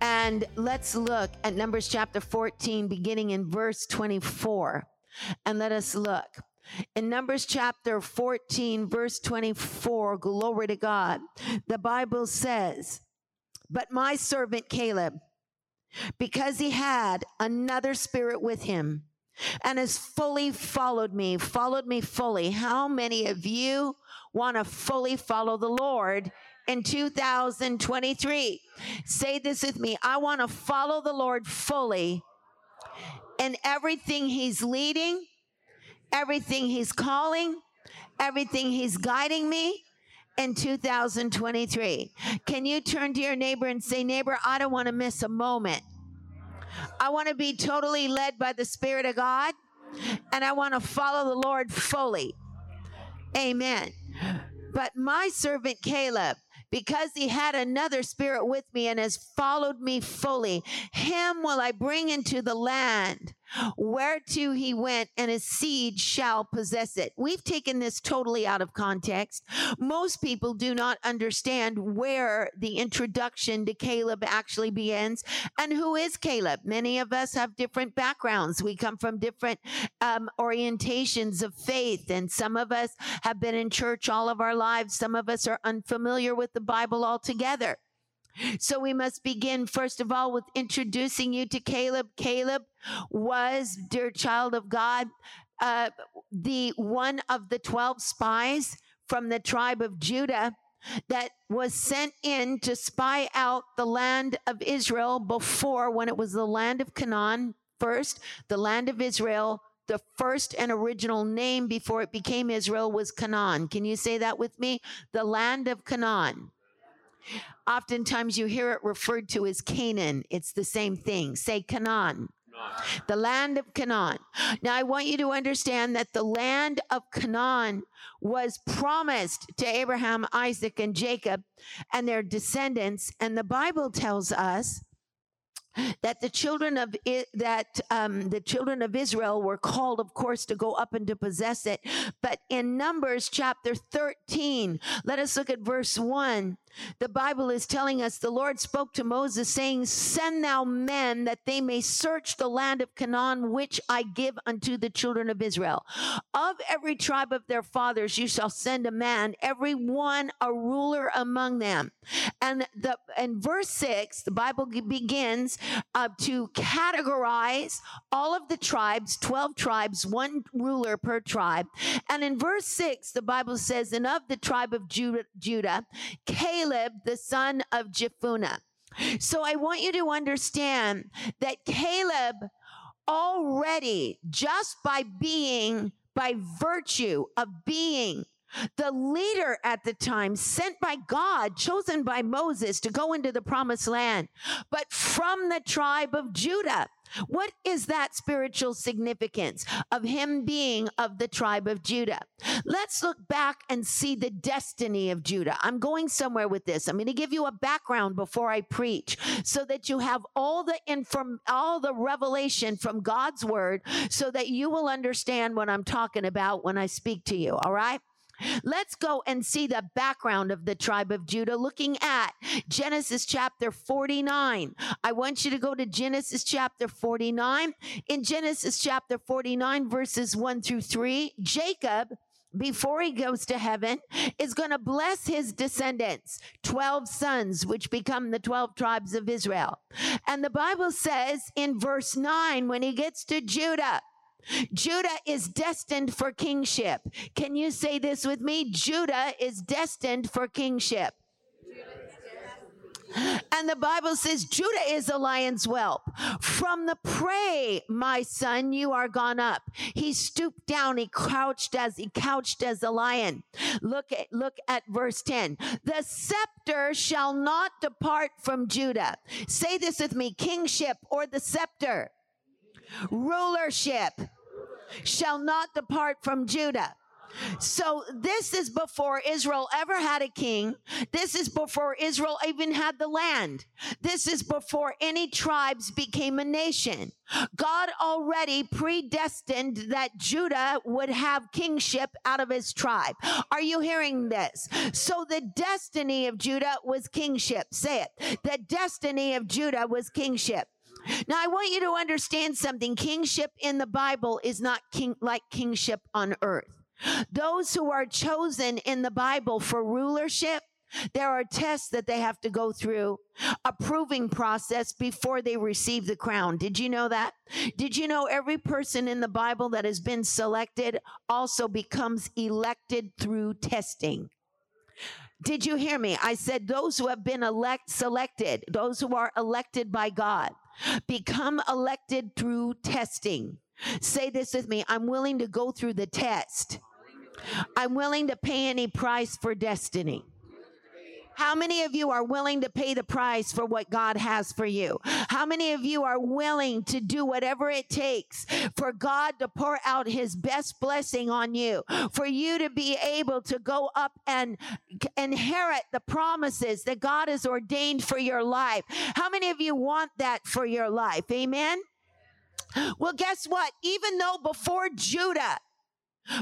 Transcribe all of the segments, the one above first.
And let's look at Numbers chapter 14, beginning in verse 24. And let us look. In Numbers chapter 14, verse 24, glory to God, the Bible says, But my servant Caleb, because he had another spirit with him, and has fully followed me, followed me fully. How many of you want to fully follow the Lord in 2023. Say this with me. I want to follow the Lord fully in everything He's leading, everything He's calling, everything He's guiding me in 2023. Can you turn to your neighbor and say, Neighbor, I don't want to miss a moment. I want to be totally led by the Spirit of God, and I want to follow the Lord fully. Amen. But my servant Caleb, because he had another spirit with me and has followed me fully. Him will I bring into the land whereto he went, and his seed shall possess it. We've taken this totally out of context. Most people do not understand where the introduction to Caleb actually begins and who is Caleb. Many of us have different backgrounds. We come from different um, orientations of faith, and some of us have been in church all of our lives. Some of us are unfamiliar with the Bible altogether. So we must begin, first of all, with introducing you to Caleb. Caleb was, dear child of God, uh, the one of the 12 spies from the tribe of Judah that was sent in to spy out the land of Israel before when it was the land of Canaan first, the land of Israel. The first and original name before it became Israel was Canaan. Can you say that with me? The land of Canaan. Oftentimes you hear it referred to as Canaan. It's the same thing. Say Canaan. The land of Canaan. Now, I want you to understand that the land of Canaan was promised to Abraham, Isaac, and Jacob and their descendants. And the Bible tells us that the children of that um, the children of Israel were called, of course, to go up and to possess it. But in Numbers chapter 13, let us look at verse 1. The Bible is telling us the Lord spoke to Moses, saying, Send thou men that they may search the land of Canaan, which I give unto the children of Israel. Of every tribe of their fathers you shall send a man, every one a ruler among them. And the in verse six, the Bible begins uh, to categorize all of the tribes, 12 tribes, one ruler per tribe. And in verse six, the Bible says, And of the tribe of Judah, Judah Caleb, the son of Jephunneh. So I want you to understand that Caleb already, just by being, by virtue of being the leader at the time, sent by God, chosen by Moses to go into the promised land, but from the tribe of Judah. What is that spiritual significance of him being of the tribe of Judah? Let's look back and see the destiny of Judah. I'm going somewhere with this. I'm going to give you a background before I preach so that you have all the inform all the revelation from God's word so that you will understand what I'm talking about when I speak to you, all right? Let's go and see the background of the tribe of Judah, looking at Genesis chapter 49. I want you to go to Genesis chapter 49. In Genesis chapter 49, verses 1 through 3, Jacob before he goes to heaven, is going to bless his descendants, 12 sons, which become the 12 tribes of Israel. And the Bible says in verse 9, when he gets to Judah, Judah is destined for kingship. Can you say this with me? Judah is destined for kingship. And the Bible says Judah is a lion's whelp. From the prey, my son, you are gone up. He stooped down, he crouched as he couched as a lion. Look at look at verse 10. The scepter shall not depart from Judah. Say this with me, kingship or the scepter. Rulership shall not depart from Judah. So this is before Israel ever had a king. This is before Israel even had the land. This is before any tribes became a nation. God already predestined that Judah would have kingship out of his tribe. Are you hearing this? So the destiny of Judah was kingship. Say it. The destiny of Judah was kingship. Now I want you to understand something. Kingship in the Bible is not king like kingship on earth. Those who are chosen in the Bible for rulership, there are tests that they have to go through, a proving process before they receive the crown. Did you know that? Did you know every person in the Bible that has been selected also becomes elected through testing? Did you hear me? I said those who have been elect selected, those who are elected by God, become elected through testing. Say this with me. I'm willing to go through the test. I'm willing to pay any price for destiny. How many of you are willing to pay the price for what God has for you? How many of you are willing to do whatever it takes for God to pour out his best blessing on you, for you to be able to go up and inherit the promises that God has ordained for your life? How many of you want that for your life? Amen. Well, guess what? Even though before Judah,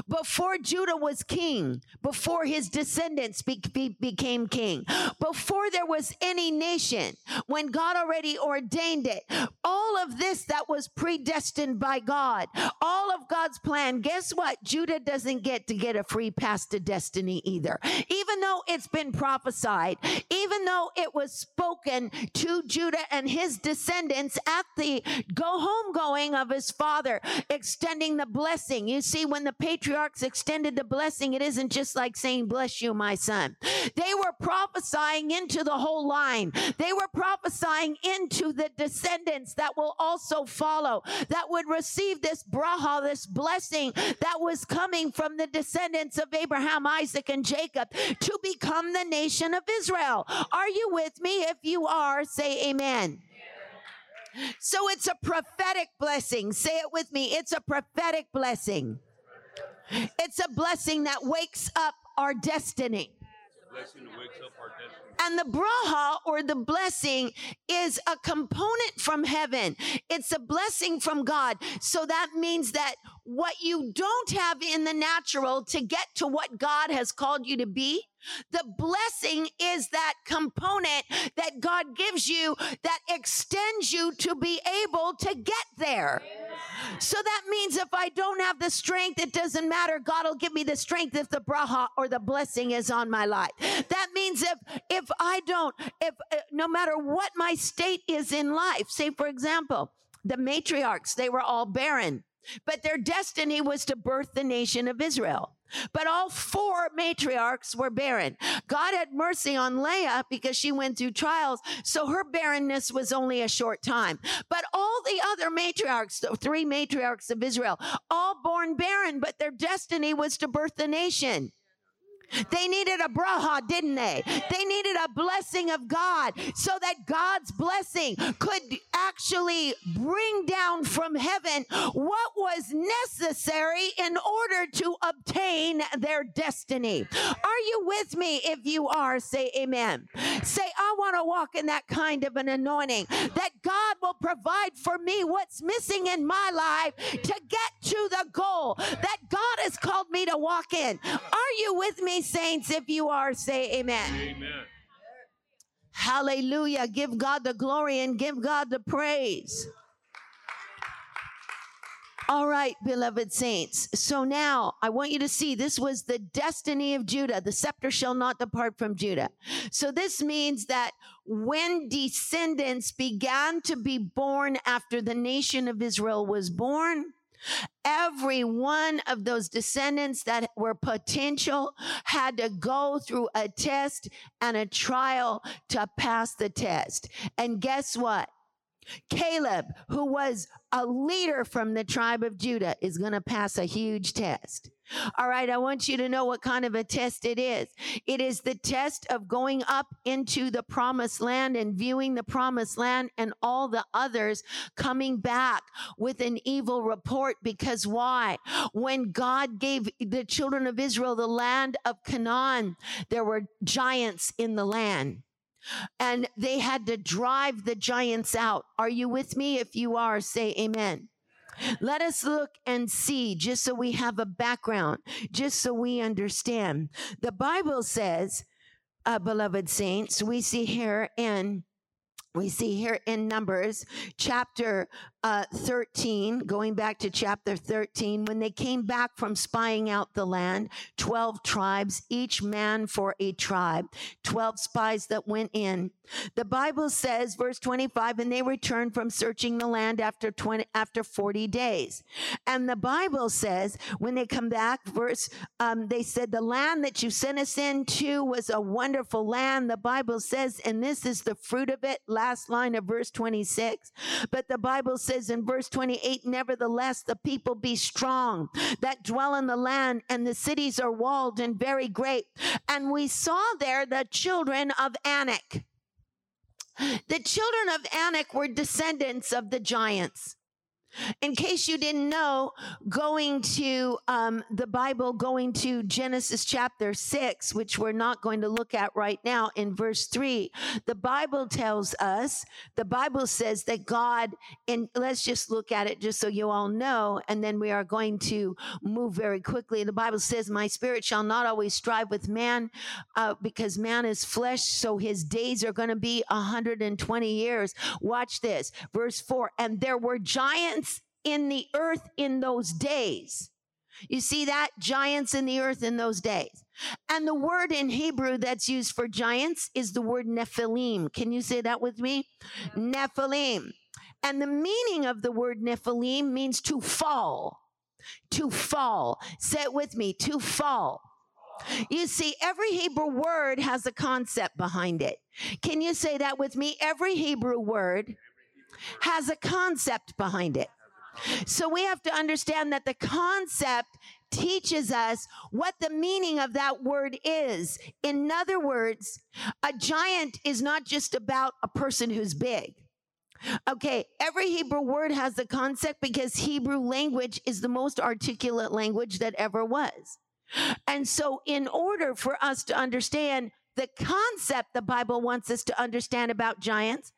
before Judah was king, before his descendants be, be, became king, before there was any nation, when God already ordained it, all of this that was predestined by God, all of God's plan, guess what? Judah doesn't get to get a free pass to destiny either. Even though it's been prophesied, even though it was spoken to Judah and his descendants at the go home going of his father, extending the blessing. You see, when the patriarchs extended the blessing, it isn't just like saying, Bless you, my son. They were prophesying into the whole line. They were prophesying into the descendants that will also follow, that would receive this bracha, this blessing that was coming from the descendants of Abraham, Isaac, and Jacob to become the nation of Israel. Are you with me? If you are, say amen. So it's a prophetic blessing. Say it with me. It's a prophetic blessing. It's a blessing that wakes up our destiny. And the bracha or the blessing is a component from heaven. It's a blessing from God. So that means that what you don't have in the natural to get to what God has called you to be, the blessing is that component that God gives you that extends you to be able to get there. So that means if I don't have the strength, it doesn't matter. God will give me the strength if the bracha or the blessing is on my life. That means if if I don't, if uh, no matter what my state is in life, say for example, the matriarchs, they were all barren. But their destiny was to birth the nation of Israel. But all four matriarchs were barren. God had mercy on Leah because she went through trials, so her barrenness was only a short time. But all the other matriarchs, the three matriarchs of Israel, all born barren, but their destiny was to birth the nation. They needed a bracha, didn't they? They needed a blessing of God so that God's blessing could actually bring down from heaven what was necessary in order to obtain their destiny. Are you with me? If you are, say amen. Say, I want to walk in that kind of an anointing that God will provide for me what's missing in my life to get to the goal that God has called me to walk in. Are you with me? Saints? If you are, say amen. Amen. Hallelujah. Give God the glory and give God the praise. All right, beloved saints. So now I want you to see this was the destiny of Judah. The scepter shall not depart from Judah. So this means that when descendants began to be born after the nation of Israel was born, Every one of those descendants that were potential had to go through a test and a trial to pass the test. And guess what? Caleb, who was a leader from the tribe of Judah, is going to pass a huge test. All right, I want you to know what kind of a test it is. It is the test of going up into the promised land and viewing the promised land and all the others coming back with an evil report. Because why? When God gave the children of Israel the land of Canaan, there were giants in the land and they had to drive the giants out. Are you with me? If you are, say amen. Let us look and see, just so we have a background, just so we understand. The Bible says, uh, beloved saints, we see here in we see here in Numbers chapter uh, 13, going back to chapter 13, when they came back from spying out the land, 12 tribes, each man for a tribe, 12 spies that went in. The Bible says, verse 25, and they returned from searching the land after 20, after 40 days. And the Bible says, when they come back, verse, um, they said, the land that you sent us into was a wonderful land. The Bible says, and this is the fruit of it, last line of verse 26. But the Bible says in verse 28, nevertheless, the people be strong that dwell in the land, and the cities are walled and very great. And we saw there the children of Anak. The children of Anak were descendants of the giants. In case you didn't know, going to um, the Bible, going to Genesis chapter 6, which we're not going to look at right now, in verse 3, the Bible tells us, the Bible says that God, and let's just look at it just so you all know, and then we are going to move very quickly. The Bible says, My spirit shall not always strive with man, uh, because man is flesh, so his days are going to be 120 years. Watch this, verse 4 And there were giants in the earth in those days. You see that? Giants in the earth in those days. And the word in Hebrew that's used for giants is the word Nephilim. Can you say that with me? Nephilim. And the meaning of the word Nephilim means to fall. To fall. Say it with me. To fall. You see, every Hebrew word has a concept behind it. Can you say that with me? Every Hebrew word has a concept behind it. So we have to understand that the concept teaches us what the meaning of that word is. In other words, a giant is not just about a person who's big. Okay, every Hebrew word has the concept because Hebrew language is the most articulate language that ever was. And so, in order for us to understand the concept the Bible wants us to understand about giants,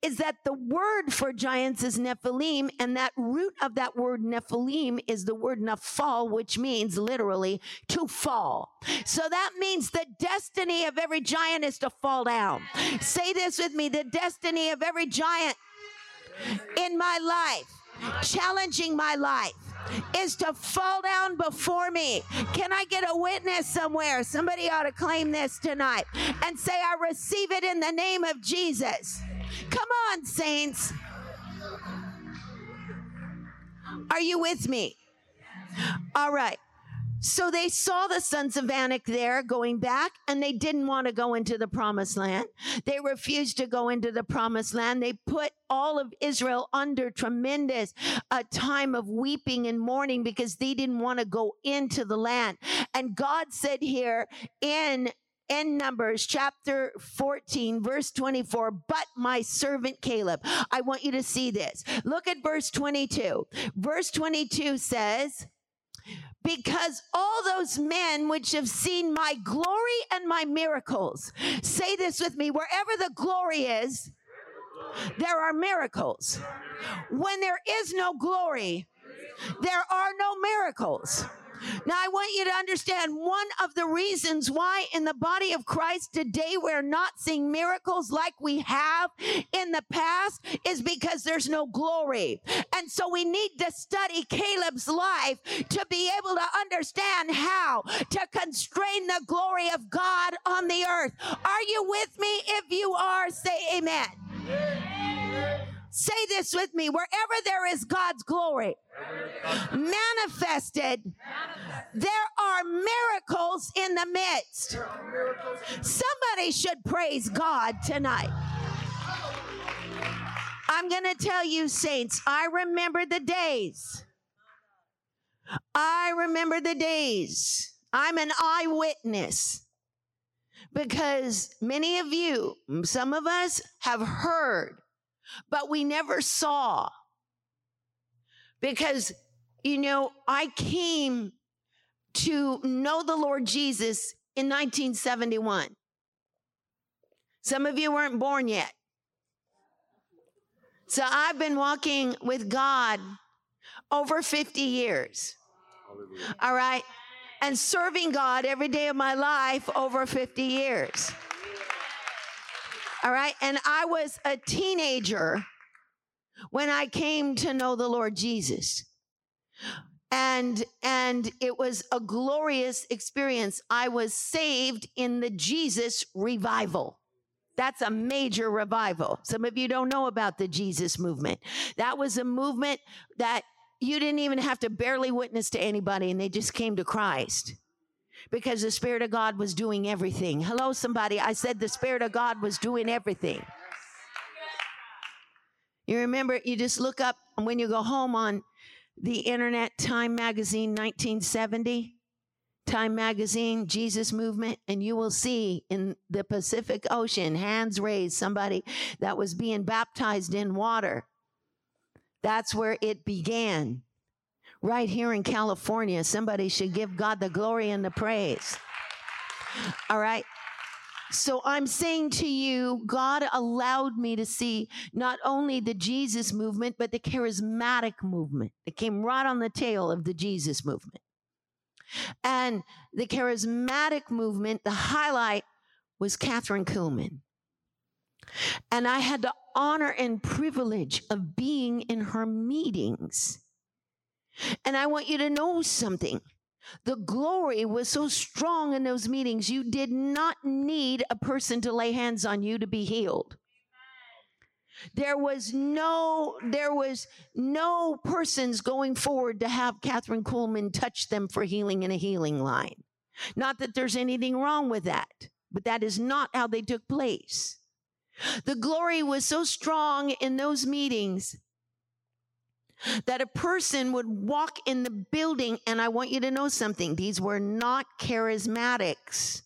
is that the word for giants is Nephilim, and that root of that word Nephilim is the word Nephal, which means literally to fall. So that means the destiny of every giant is to fall down. Say this with me the destiny of every giant in my life, challenging my life is to fall down before me. Can I get a witness somewhere? Somebody ought to claim this tonight and say, I receive it in the name of Jesus. Come on, saints. Are you with me? All right. So they saw the sons of Anak there going back, and they didn't want to go into the promised land. They refused to go into the promised land. They put all of Israel under tremendous uh, time of weeping and mourning because they didn't want to go into the land. And God said here in in Numbers chapter 14, verse 24, but my servant Caleb. I want you to see this. Look at verse 22. Verse 22 says, because all those men which have seen my glory and my miracles, say this with me, wherever the glory is, there are miracles. When there is no glory, there are no miracles. Now, I want you to understand one of the reasons why in the body of Christ today we're not seeing miracles like we have in the past is because there's no glory. And so we need to study Caleb's life to be able to understand how to constrain the glory of God on the earth. Are you with me? If you are, say amen. Say this with me. Wherever there is God's glory manifested, there are miracles in the midst. Somebody should praise God tonight. I'm going to tell you, saints, I remember the days. I remember the days. I'm an eyewitness because many of you, some of us have heard but we never saw. Because, you know, I came to know the Lord Jesus in 1971. Some of you weren't born yet. So I've been walking with God over 50 years. All right. And serving God every day of my life over 50 years. All right. And I was a teenager when I came to know the Lord Jesus. And, and it was a glorious experience. I was saved in the Jesus revival. That's a major revival. Some of you don't know about the Jesus movement. That was a movement that you didn't even have to barely witness to anybody and they just came to Christ because the Spirit of God was doing everything. Hello, somebody. I said the Spirit of God was doing everything. You remember, you just look up when you go home on the internet, Time Magazine 1970, Time Magazine, Jesus Movement, and you will see in the Pacific Ocean, hands raised, somebody that was being baptized in water. That's where it began right here in California. Somebody should give God the glory and the praise. All right. So I'm saying to you, God allowed me to see not only the Jesus movement, but the charismatic movement that came right on the tail of the Jesus movement. And the charismatic movement, the highlight was Kathryn Kuhlman. And I had the honor and privilege of being in her meetings and I want you to know something. The glory was so strong in those meetings, you did not need a person to lay hands on you to be healed. There was no, there was no persons going forward to have Kathryn Kuhlman touch them for healing in a healing line. Not that there's anything wrong with that, but that is not how they took place. The glory was so strong in those meetings that a person would walk in the building, and I want you to know something. These were not charismatics.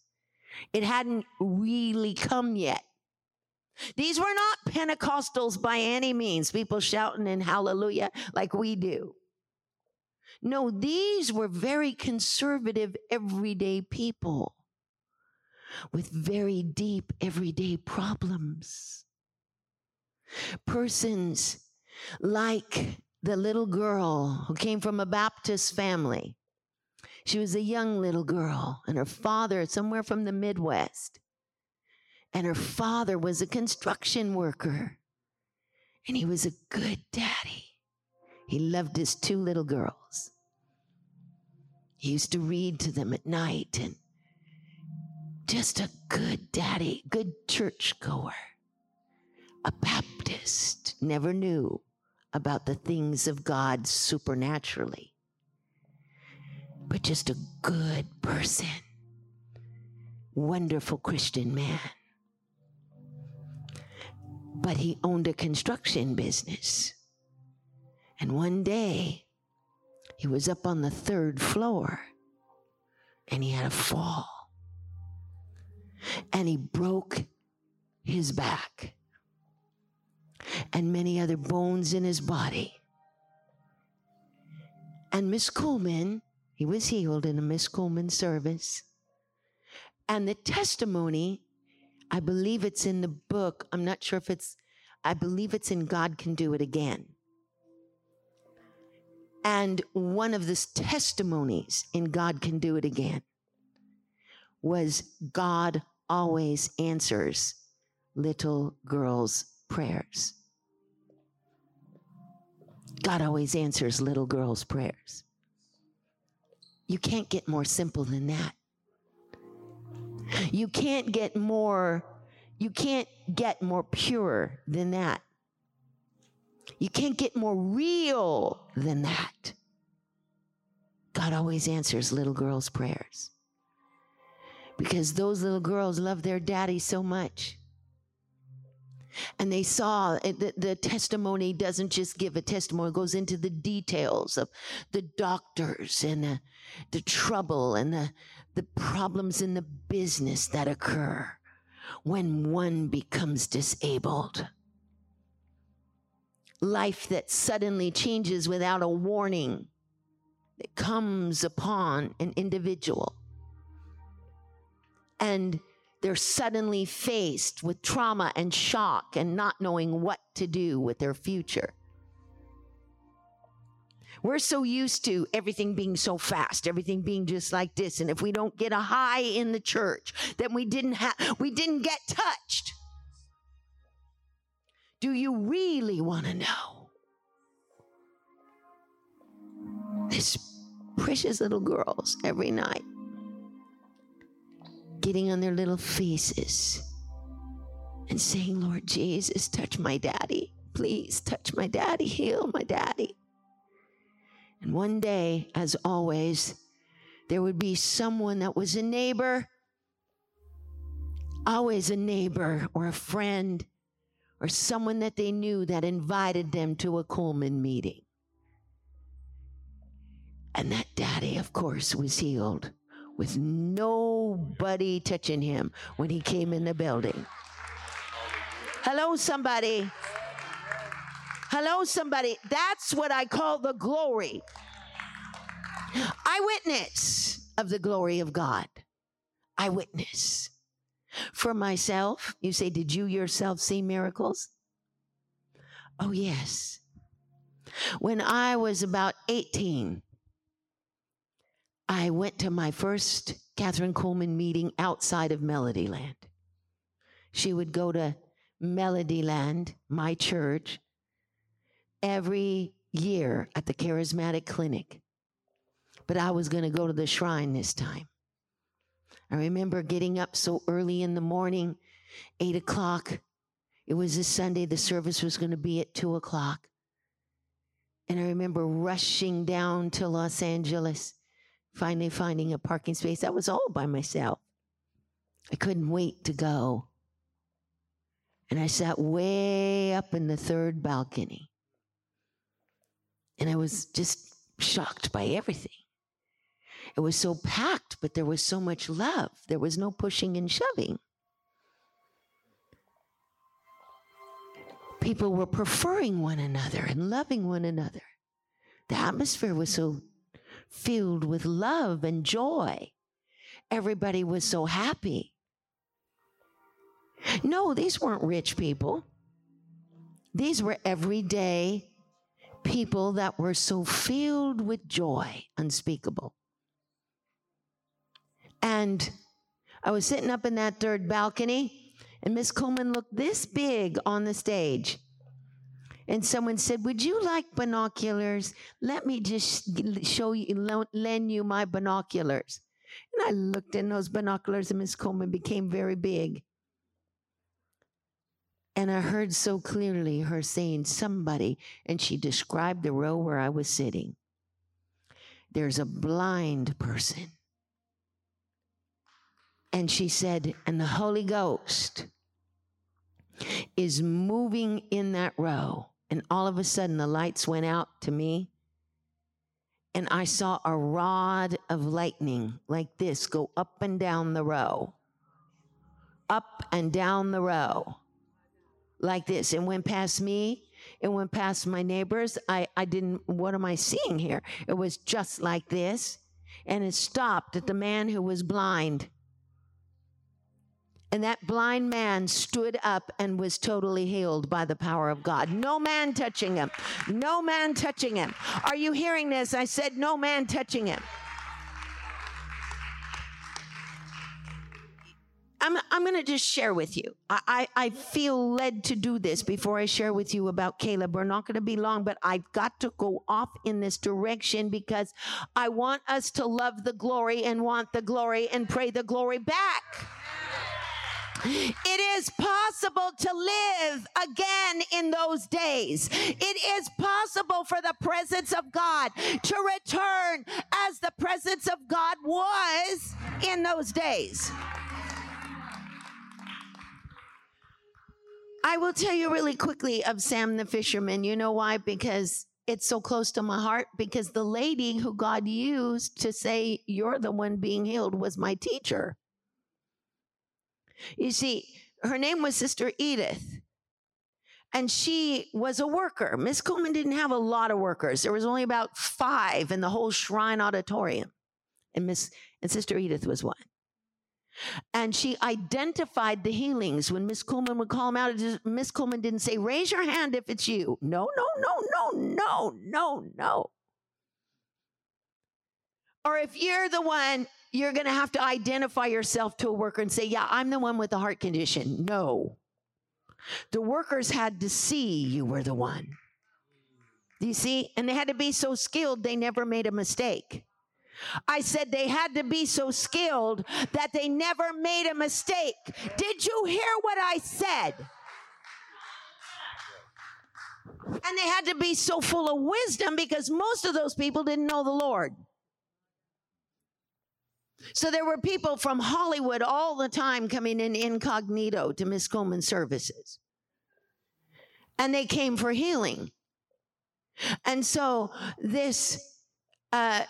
It hadn't really come yet. These were not Pentecostals by any means, people shouting in hallelujah like we do. No, these were very conservative, everyday people with very deep, everyday problems. Persons like the little girl who came from a Baptist family. She was a young little girl, and her father, somewhere from the Midwest, and her father was a construction worker, and he was a good daddy. He loved his two little girls. He used to read to them at night, and just a good daddy, good churchgoer, a Baptist, never knew about the things of God supernaturally, but just a good person, wonderful Christian man. But he owned a construction business. And one day, he was up on the third floor and he had a fall. And he broke his back and many other bones in his body. And Miss Kuhlman, he was healed in a Miss Kuhlman service. And the testimony, I believe it's in the book. I'm not sure if it's, I believe it's in God Can Do It Again. And one of the testimonies in God Can Do It Again was God always answers little girls' prayers. God always answers little girls' prayers. You can't get more simple than that. You can't get more, you can't get more pure than that. You can't get more real than that. God always answers little girls' prayers because those little girls love their daddy so much. And they saw eh, the, the testimony doesn't just give a testimony, it goes into the details of the doctors and the, the trouble and the, the problems in the business that occur when one becomes disabled. Life that suddenly changes without a warning that comes upon an individual. And they're suddenly faced with trauma and shock and not knowing what to do with their future. We're so used to everything being so fast, everything being just like this. And if we don't get a high in the church, then we didn't have, we didn't get touched. Do you really want to know? This precious little girls every night getting on their little faces and saying, Lord Jesus, touch my daddy. Please touch my daddy, heal my daddy. And one day, as always, there would be someone that was a neighbor, always a neighbor or a friend or someone that they knew that invited them to a Kuhlman meeting. And that daddy, of course, was healed with nobody touching him when he came in the building. Hello, somebody. Hello, somebody. That's what I call the glory. Eyewitness of the glory of God. Eyewitness. For myself, you say, Did you yourself see miracles? Oh, yes. When I was about 18, I went to my first Kathryn Kuhlman meeting outside of Melodyland. She would go to Melodyland, my church, every year at the charismatic clinic. But I was going to go to the shrine this time. I remember getting up so early in the morning, eight o'clock. It was a Sunday. The service was going to be at two o'clock. And I remember rushing down to Los Angeles finally finding a parking space. I was all by myself. I couldn't wait to go. And I sat way up in the third balcony. And I was just shocked by everything. It was so packed, but there was so much love. There was no pushing and shoving. People were preferring one another and loving one another. The atmosphere was so filled with love and joy. Everybody was so happy. No, these weren't rich people. These were everyday people that were so filled with joy, unspeakable. And I was sitting up in that third balcony, and Miss Kuhlman looked this big on the stage and someone said, Would you like binoculars? Let me just show you, lend you my binoculars. And I looked in those binoculars, and Miss Kuhlman became very big. And I heard so clearly her saying, Somebody, and she described the row where I was sitting. There's a blind person. And she said, And the Holy Ghost is moving in that row. And all of a sudden, the lights went out to me. And I saw a rod of lightning like this go up and down the row, up and down the row, like this. It went past me. It went past my neighbors. I, I didn't, what am I seeing here? It was just like this. And it stopped at the man who was blind. And that blind man stood up and was totally healed by the power of God. No man touching him. No man touching him. Are you hearing this? I said, no man touching him. I'm, I'm going to just share with you. I, I, I, feel led to do this before I share with you about Caleb. We're not going to be long, but I've got to go off in this direction because I want us to love the glory and want the glory and pray the glory back. It is possible to live again in those days. It is possible for the presence of God to return as the presence of God was in those days. I will tell you really quickly of Sam the fisherman. You know why? Because it's so close to my heart. Because the lady who God used to say, You're the one being healed, was my teacher. You see, her name was Sister Edith. And she was a worker. Miss Kuhlman didn't have a lot of workers. There was only about five in the whole shrine auditorium. And Miss and Sister Edith was one. And she identified the healings when Miss Kuhlman would call them out. Miss Kuhlman didn't say, raise your hand if it's you. No, no, no, no, no, no, no. Or if you're the one, you're going to have to identify yourself to a worker and say, yeah, I'm the one with the heart condition. No. The workers had to see you were the one. Do you see? And they had to be so skilled, they never made a mistake. I said they had to be so skilled that they never made a mistake. Did you hear what I said? And they had to be so full of wisdom because most of those people didn't know the Lord. So there were people from Hollywood all the time coming in incognito to Miss Kuhlman's services. And they came for healing. And so this uh,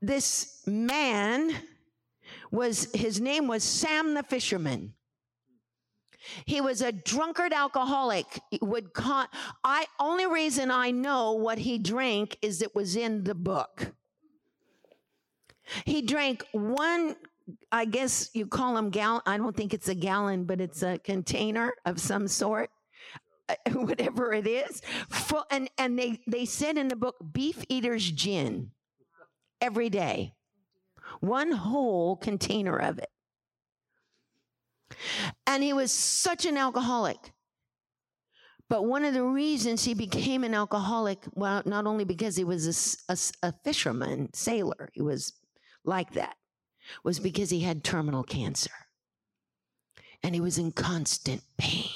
this man was his name was Sam the fisherman. He was a drunkard alcoholic. would con- I only reason I know what he drank is it was in the book. He drank one I guess you call them gallon. I don't think it's a gallon, but it's a container of some sort, uh, whatever it is. Full, and and they they said in the book, beef eaters gin every day, one whole container of it. And he was such an alcoholic. But one of the reasons he became an alcoholic, well, not only because he was a, a, a fisherman, sailor, he was like that, was because he had terminal cancer. And he was in constant pain.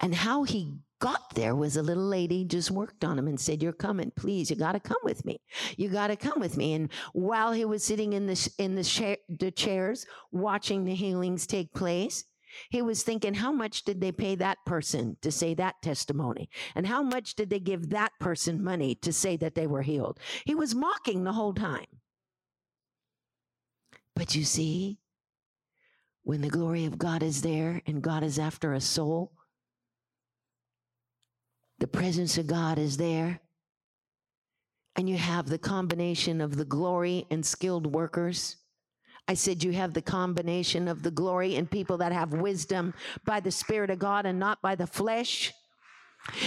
And how he got there was a little lady just worked on him and said, You're coming, please, you got to come with me. You got to come with me. And while he was sitting in the, in the, cha- the chairs watching the healings take place, he was thinking, how much did they pay that person to say that testimony? And how much did they give that person money to say that they were healed? He was mocking the whole time. But you see, when the glory of God is there and God is after a soul, the presence of God is there. And you have the combination of the glory and skilled workers. I said you have the combination of the glory and people that have wisdom by the Spirit of God and not by the flesh.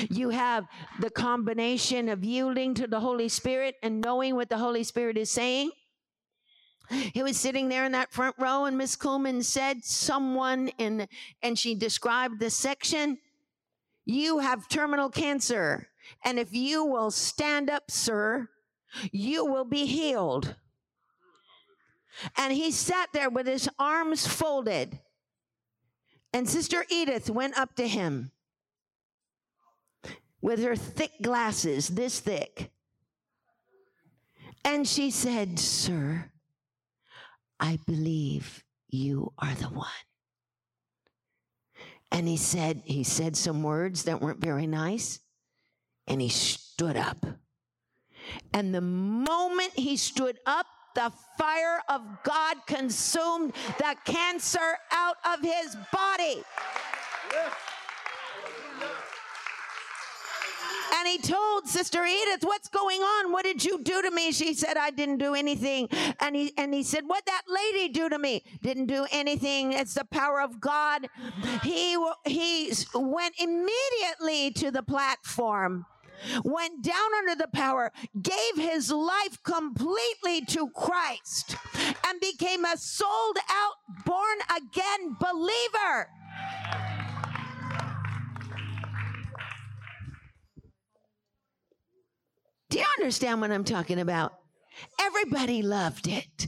You have the combination of yielding to the Holy Spirit and knowing what the Holy Spirit is saying. He was sitting there in that front row, and Miss Kuhlman said, Someone in, and she described the section you have terminal cancer. And if you will stand up, sir, you will be healed. And he sat there with his arms folded. And Sister Edith went up to him with her thick glasses, this thick. And she said, Sir, I believe you are the one. And he said, he said some words that weren't very nice, and he stood up. And the moment he stood up, the fire of God consumed the cancer out of his body. And he told Sister Edith, What's going on? What did you do to me? She said, I didn't do anything. And he, and he said, What that lady do to me? Didn't do anything. It's the power of God. He, he went immediately to the platform went down under the power, gave his life completely to Christ, and became a sold out, born again believer. You understand what I'm talking about? Everybody loved it.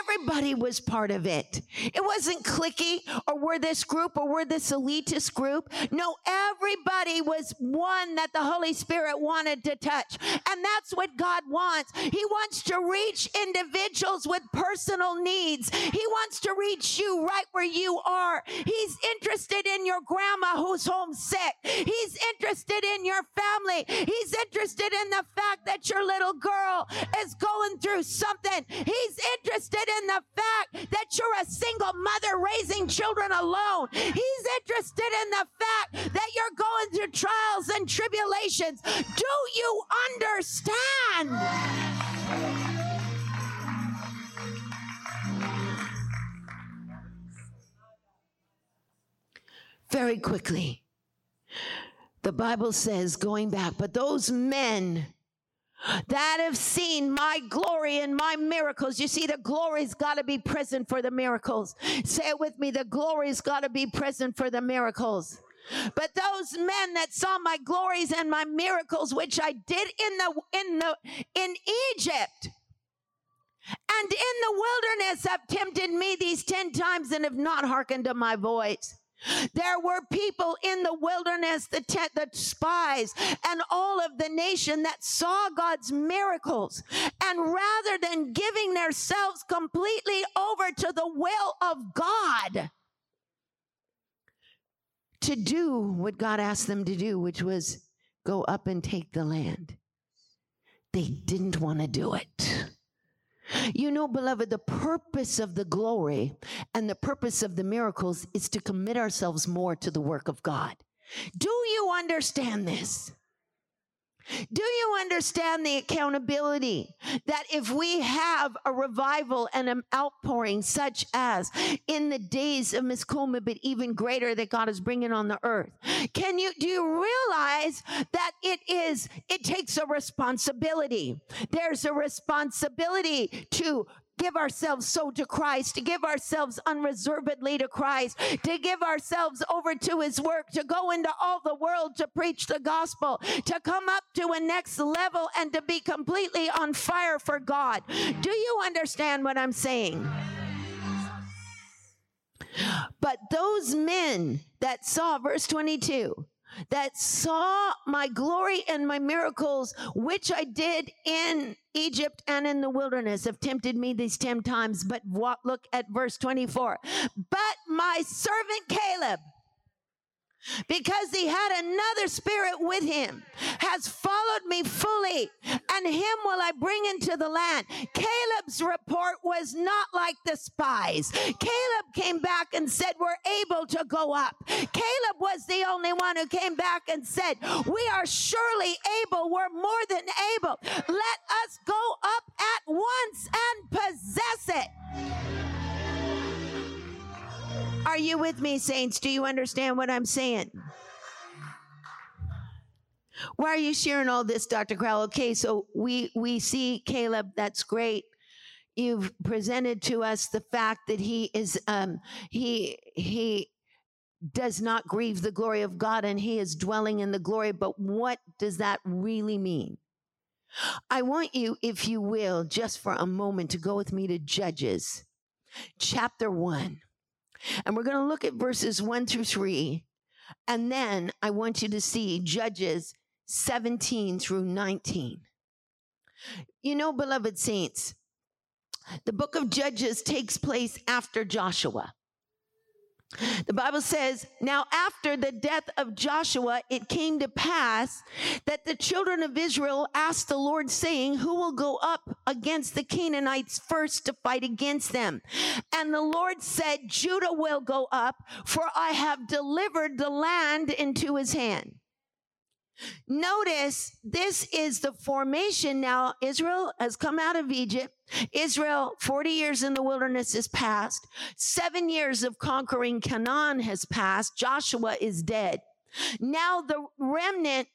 Everybody was part of it. It wasn't clicky or we're this group or we're this elitist group. No, everybody was one that the Holy Spirit wanted to touch. And that's what God wants. He wants to reach individuals with personal needs. He wants to reach you right where you are. He's interested in your grandma who's homesick. He's interested in your family. He's interested in the fact that your little girl is going through something. He's interested in the fact that you're a single mother raising children alone. He's interested in the fact that you're going through trials and tribulations. Do you understand? Very quickly, the Bible says, going back, but those men that have seen my glory and my miracles. You see, the glory's got to be present for the miracles. Say it with me the glory's got to be present for the miracles. But those men that saw my glories and my miracles, which I did in the in the in Egypt, and in the wilderness have tempted me these ten times and have not hearkened to my voice. There were people in the wilderness, the, the spies, and all of the nation that saw God's miracles. And rather than giving themselves completely over to the will of God, to do what God asked them to do, which was go up and take the land, they didn't want to do it. You know, beloved, the purpose of the glory and the purpose of the miracles is to commit ourselves more to the work of God. Do you understand this? Do you understand the accountability that if we have a revival and an outpouring such as in the days of Miss Kuhlman, but even greater that God is bringing on the earth? Can you, do you realize that it is, it takes a responsibility. There's a responsibility to give ourselves so to Christ, to give ourselves unreservedly to Christ, to give ourselves over to his work, to go into all the world to preach the gospel, to come up to a next level and to be completely on fire for God. Do you understand what I'm saying? But those men that saw, verse 22, that saw my glory and my miracles, which I did in Egypt and in the wilderness, have tempted me these 10 times. But what, look at verse 24. But my servant Caleb, because he had another spirit with him, has followed me fully, and him will I bring into the land. Caleb's report was not like the spies. Caleb came back and said, We're able to go up. Caleb was the only one who came back and said, We are surely able, we're more than able. Let us go up at once and possess it. Are you with me, saints? Do you understand what I'm saying? Why are you sharing all this, Dr. Corral? Okay, so we we see Caleb. That's great. You've presented to us the fact that he is um, he he does not grieve the glory of God and he is dwelling in the glory. But what does that really mean? I want you, if you will, just for a moment to go with me to Judges chapter 1. And we're going to look at verses 1 through 3. And then I want you to see Judges 17 through 19. You know, beloved saints, the book of Judges takes place after Joshua. The Bible says, Now after the death of Joshua, it came to pass that the children of Israel asked the Lord, saying, Who will go up against the Canaanites first to fight against them? And the Lord said, Judah will go up, for I have delivered the land into his hand. Notice this is the formation now. Israel has come out of Egypt. Israel, 40 years in the wilderness has passed. Seven years of conquering Canaan has passed. Joshua is dead. Now the remnant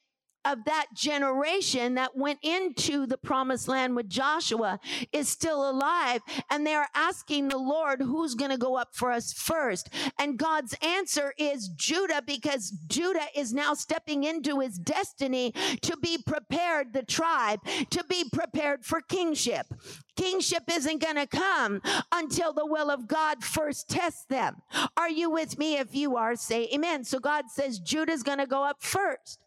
of that generation that went into the promised land with Joshua is still alive. And they are asking the Lord, who's going to go up for us first? And God's answer is Judah, because Judah is now stepping into his destiny to be prepared, the tribe, to be prepared for kingship. Kingship isn't going to come until the will of God first tests them. Are you with me? If you are, say amen. So God says Judah's going to go up first.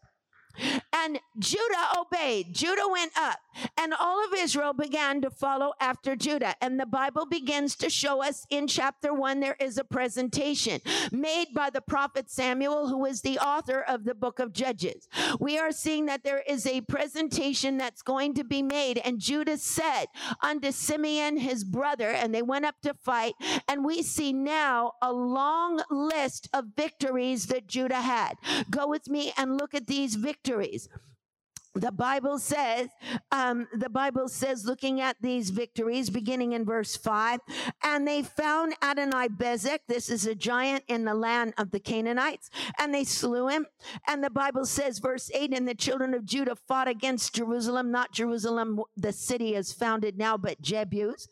And Judah obeyed. Judah went up, and all of Israel began to follow after Judah. And the Bible begins to show us in chapter one there is a presentation made by the prophet Samuel, who is the author of the book of Judges. We are seeing that there is a presentation that's going to be made. And Judah said unto Simeon, his brother, and they went up to fight. And we see now a long list of victories that Judah had. Go with me and look at these victories the bible says um, the bible says looking at these victories beginning in verse 5 and they found adonai-bezek this is a giant in the land of the canaanites and they slew him. And the bible says verse 8 and the children of judah fought against jerusalem not jerusalem the city is founded now but jebus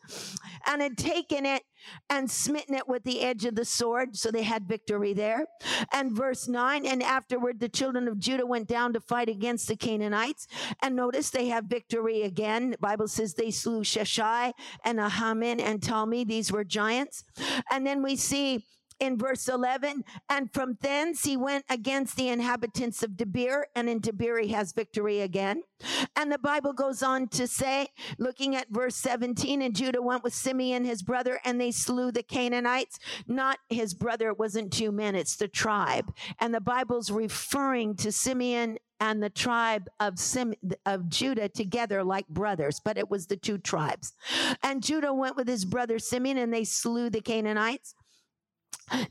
and had taken it and smitten it with the edge of the sword. So they had victory there. And verse 9, and afterward the children of Judah went down to fight against the Canaanites. And notice they have victory again. The Bible says they slew Sheshai and Ahiman and Talmi. These were giants. And then we see in verse 11, and from thence he went against the inhabitants of Debir, and in Debir he has victory again. And the Bible goes on to say, looking at verse 17, and Judah went with Simeon his brother, and they slew the Canaanites. Not his brother, it wasn't two men, it's the tribe. And the Bible's referring to Simeon and the tribe of Sim, of Judah together like brothers, but it was the two tribes. And Judah went with his brother Simeon, and they slew the Canaanites.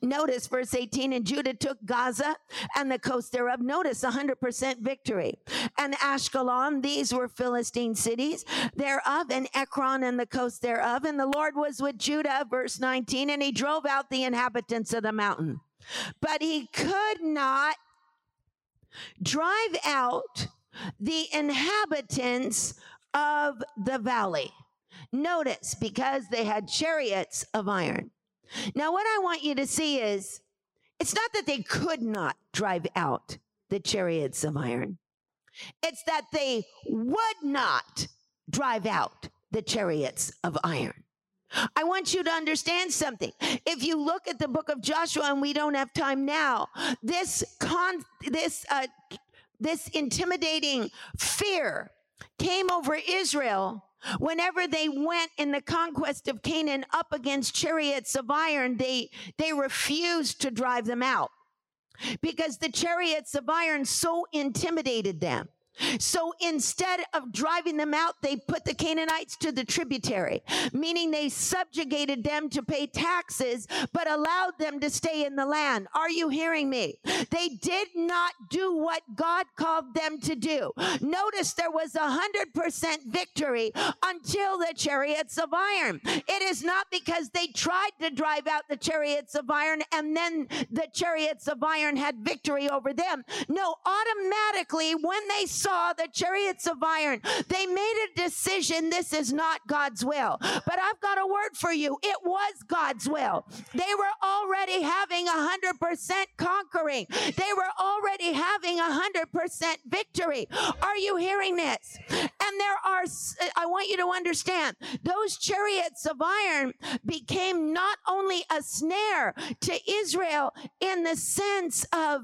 Notice verse 18, and Judah took Gaza and the coast thereof. Notice 100% victory. And Ashkelon, these were Philistine cities thereof, and Ekron and the coast thereof. And the Lord was with Judah, verse 19, and he drove out the inhabitants of the mountain. But he could not drive out the inhabitants of the valley. Notice, because they had chariots of iron. Now, what I want you to see is it's not that they could not drive out the chariots of iron, it's that they would not drive out the chariots of iron. I want you to understand something. If you look at the book of Joshua, and we don't have time now, this con, this uh, this intimidating fear came over Israel Whenever they went in the conquest of Canaan up against chariots of iron, they, they refused to drive them out because the chariots of iron so intimidated them. So instead of driving them out, they put the Canaanites to the tributary, meaning they subjugated them to pay taxes, but allowed them to stay in the land. Are you hearing me? They did not do what God called them to do. Notice there was a hundred percent victory until the chariots of iron. It is not because they tried to drive out the chariots of iron and then the chariots of iron had victory over them. No, automatically when they saw the chariots of iron, they made a decision this is not God's will. But I've got a word for you. It was God's will. They were already having a hundred percent conquering. They were already having a hundred percent victory. Are you hearing this? And there are, I want you to understand, those chariots of iron became not only a snare to Israel in the sense of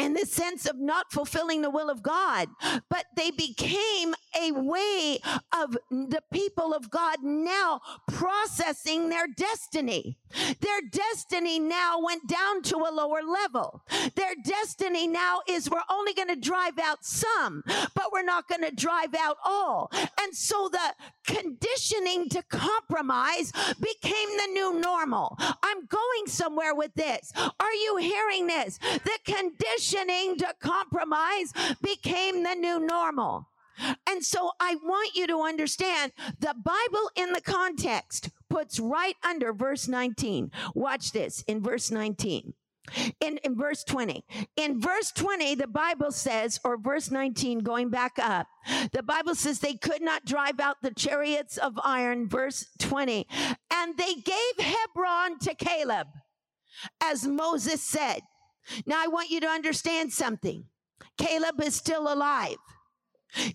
in the sense of not fulfilling the will of God, but they became a way of the people of God now processing their destiny. Their destiny now went down to a lower level. Their destiny now is we're only going to drive out some, but we're not going to drive out all. And so the conditioning to compromise became the new normal. I'm going somewhere with this. Are you hearing this? The conditioning to compromise became the new normal. And so I want you to understand the Bible in the context puts right under verse 19. Watch this in verse 19. in, in verse 20. In verse 20, the Bible says, or verse 19, going back up, the Bible says they could not drive out the chariots of iron, verse 20. And they gave Hebron to Caleb, as Moses said. Now I want you to understand something. Caleb is still alive.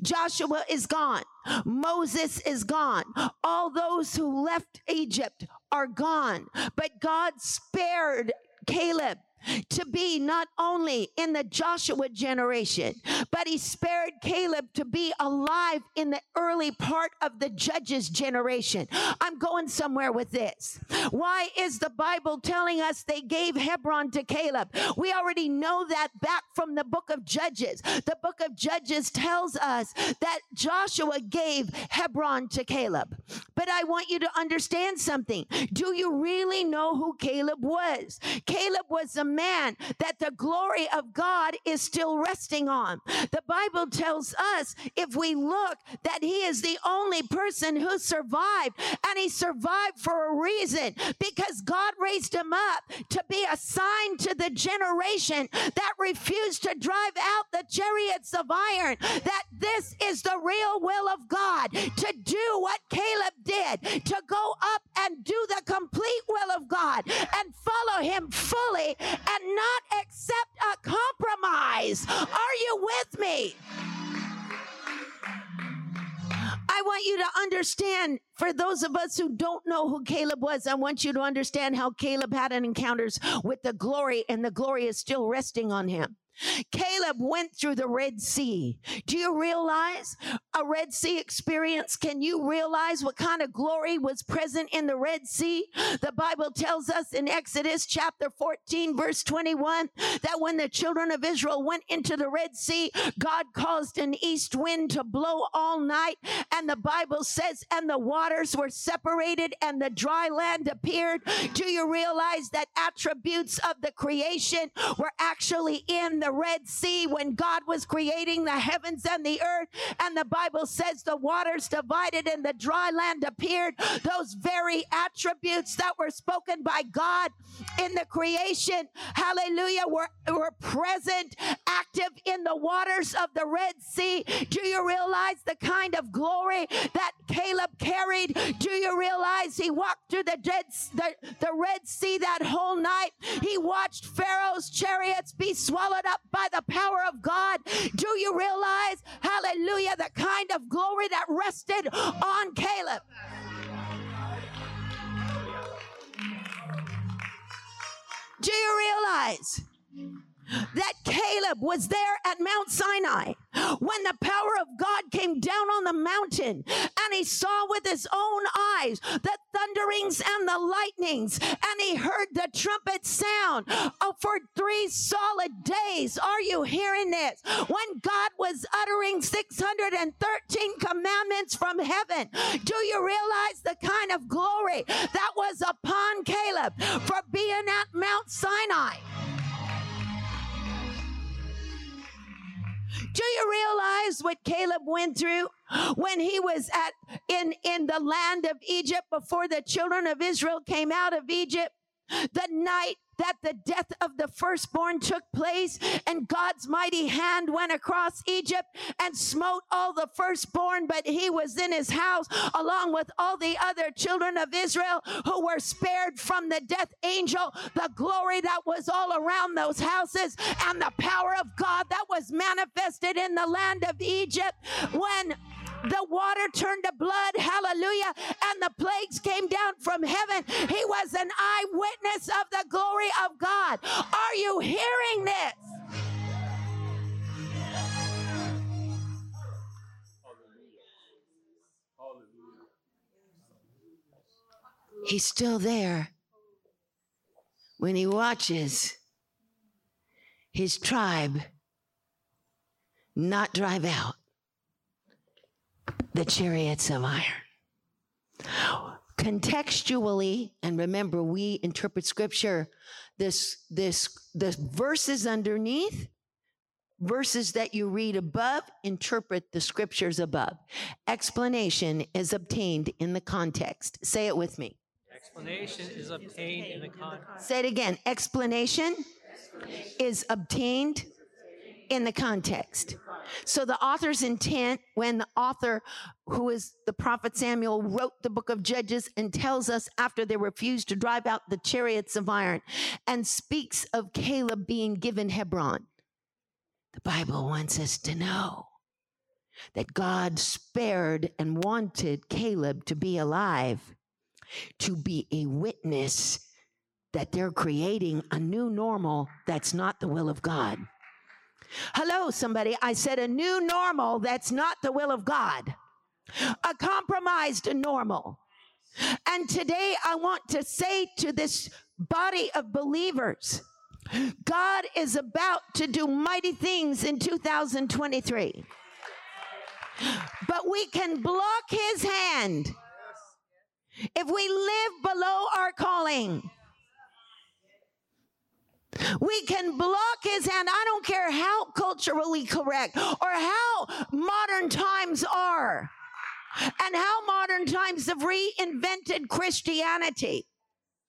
Joshua is gone. Moses is gone. All those who left Egypt are gone. But God spared Caleb to be not only in the Joshua generation, but he spared Caleb to be alive in the early part of the judges generation. I'm going somewhere with this. Why is the Bible telling us they gave Hebron to Caleb? We already know that back from the book of Judges. The book of Judges tells us that Joshua gave Hebron to Caleb. But I want you to understand something. Do you really know who Caleb was? Caleb was a man that the glory of God is still resting on. The Bible tells us if we look that he is the only person who survived and he survived for a reason because God raised him up to be a sign to the generation that refused to drive out the chariots of iron that this is the real will of God to do what Caleb did to go up and do the complete will of God and follow him fully and not accept a compromise. Are you with me? I want you to understand, for those of us who don't know who Caleb was, I want you to understand how Caleb had an encounters with the glory, and the glory is still resting on him. Caleb went through the Red Sea. Do you realize a Red Sea experience? Can you realize what kind of glory was present in the Red Sea? The Bible tells us in Exodus chapter 14, verse 21, that when the children of Israel went into the Red Sea, God caused an east wind to blow all night. And the Bible says, and the waters were separated and the dry land appeared. Do you realize that attributes of the creation were actually in the Red Sea when God was creating the heavens and the earth. And the Bible says the waters divided and the dry land appeared. Those very attributes that were spoken by God in the creation, hallelujah, were, were present, active in the waters of the Red Sea. Do you realize the kind of glory that Caleb carried? Do you realize he walked through the, dead, the, the Red Sea that whole night? He watched Pharaoh's chariots be swallowed up up by the power of God. Do you realize, hallelujah, the kind of glory that rested on Caleb? Do you realize that Caleb was there at Mount Sinai when the power of God came down on the mountain and he saw with his own eyes the thunderings and the lightnings and he heard the trumpet sound oh, for three solid days. Are you hearing this? When God was uttering 613 commandments from heaven, do you realize the kind of glory that was upon Caleb for being at Mount Sinai? Do you realize what Caleb went through when he was at in in the land of Egypt before the children of Israel came out of Egypt? The night that the death of the firstborn took place and God's mighty hand went across Egypt and smote all the firstborn, but he was in his house along with all the other children of Israel who were spared from the death angel, the glory that was all around those houses and the power of God that was manifested in the land of Egypt. When the water turned to blood, hallelujah, and the plagues came down from heaven. He was an eyewitness of the glory of God. Are you hearing this? He's still there when he watches his tribe not drive out the chariots of iron. Contextually, and remember, we interpret scripture, this, this, the verses underneath, verses that you read above, interpret the scriptures above. Explanation is obtained in the context. Say it with me. Explanation is obtained in the context. Say it again. Explanation is obtained in the context. So the author's intent when the author who is the prophet Samuel wrote the book of Judges and tells us after they refused to drive out the chariots of iron and speaks of Caleb being given Hebron. The Bible wants us to know that God spared and wanted Caleb to be alive, to be a witness that they're creating a new normal that's not the will of God. Hello, somebody. I said a new normal that's not the will of God, a compromised normal. And today I want to say to this body of believers, God is about to do mighty things in 2023. But we can block his hand if we live below our calling. We can block his hand. I don't care how culturally correct or how modern times are and how modern times have reinvented Christianity.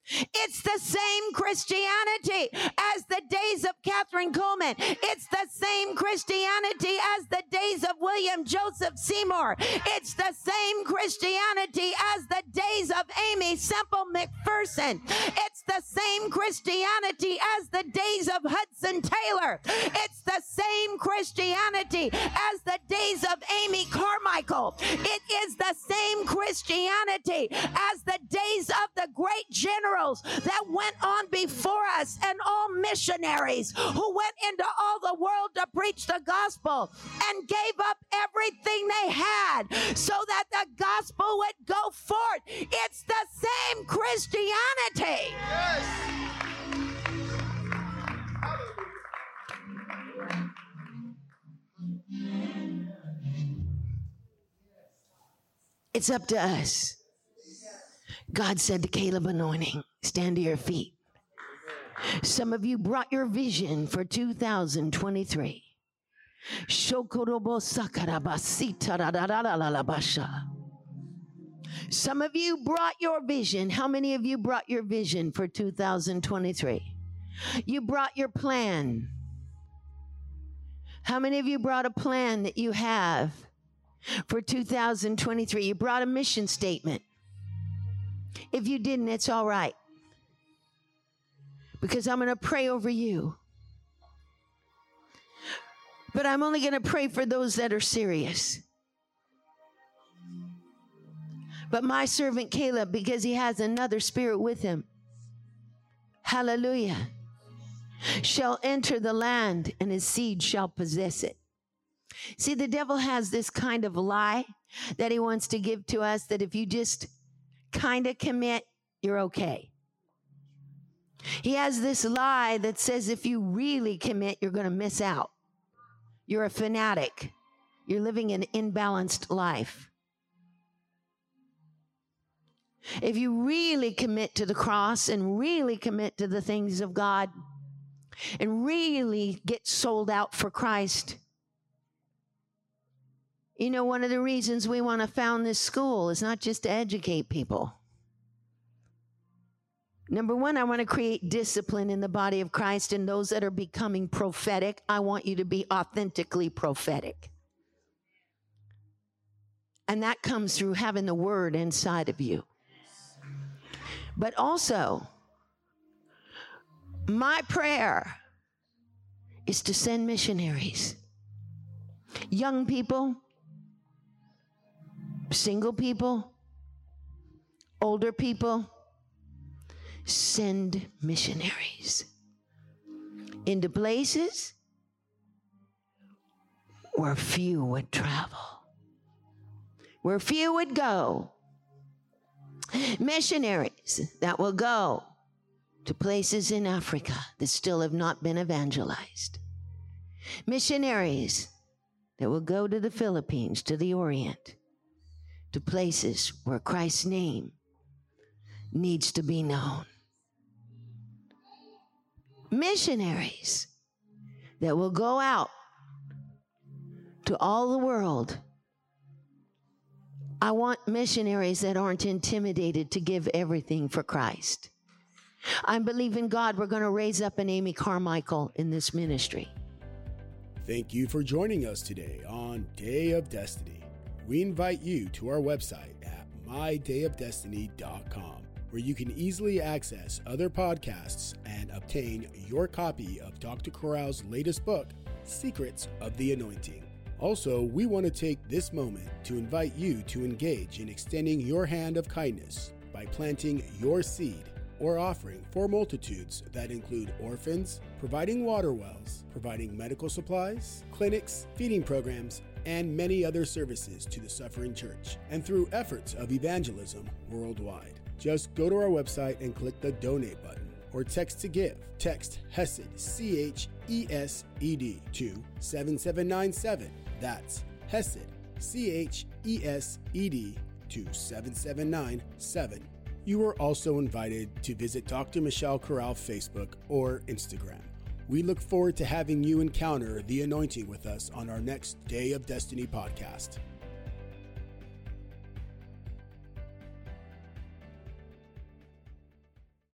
It's the same Christianity as the days of Kathryn Kuhlman. It's the same Christianity as the days of William Joseph Seymour. It's the same Christianity as the days of Aimee Semple McPherson. It's the same Christianity as the days of Hudson Taylor. It's same Christianity as the days of Amy Carmichael. It is the same Christianity as the days of the great generals that went on before us and all missionaries who went into all the world to preach the gospel and gave up everything they had so that the gospel would go forth. It's the same Christianity. Yes. It's up to us. God said to Caleb anointing, stand to your feet. Some of you brought your vision for 2023. Some of you brought your vision. How many of you brought your vision for 2023? You brought your plan. How many of you brought a plan that you have for 2023? You brought a mission statement. If you didn't, it's all right. Because I'm going to pray over you. But I'm only going to pray for those that are serious. But my servant Caleb, because he has another spirit with him, hallelujah, shall enter the land and his seed shall possess it. See, the devil has this kind of lie that he wants to give to us that if you just kind of commit, you're okay. He has this lie that says if you really commit, you're going to miss out. You're a fanatic. You're living an imbalanced life. If you really commit to the cross and really commit to the things of God and really get sold out for Christ, you know, one of the reasons we want to found this school is not just to educate people. Number one, I want to create discipline in the body of Christ and those that are becoming prophetic. I want you to be authentically prophetic. And that comes through having the word inside of you. But also, my prayer is to send missionaries, young people, single people, older people, send missionaries into places where few would travel, where few would go. Missionaries that will go to places in Africa that still have not been evangelized. Missionaries that will go to the Philippines, to the Orient, to places where Christ's name needs to be known. Missionaries that will go out to all the world I want missionaries that aren't intimidated to give everything for Christ. I believe in God, we're going to raise up an Amy Carmichael in this ministry. Thank you for joining us today on Day of Destiny. We invite you to our website at mydayofdestiny.com, where you can easily access other podcasts and obtain your copy of Dr. Corral's latest book, Secrets of the Anointing. Also, we want to take this moment to invite you to engage in extending your hand of kindness by planting your seed or offering for multitudes that include orphans, providing water wells, providing medical supplies, clinics, feeding programs, and many other services to the suffering church, and through efforts of evangelism worldwide. Just go to our website and click the donate button or text to give. Text HESED, C H E S E D, to 7797 that's Hesed, C H E S E D, to 7797. You are also invited to visit Dr. Michelle Corral Facebook or Instagram. We look forward to having you encounter the anointing with us on our next Day of Destiny podcast.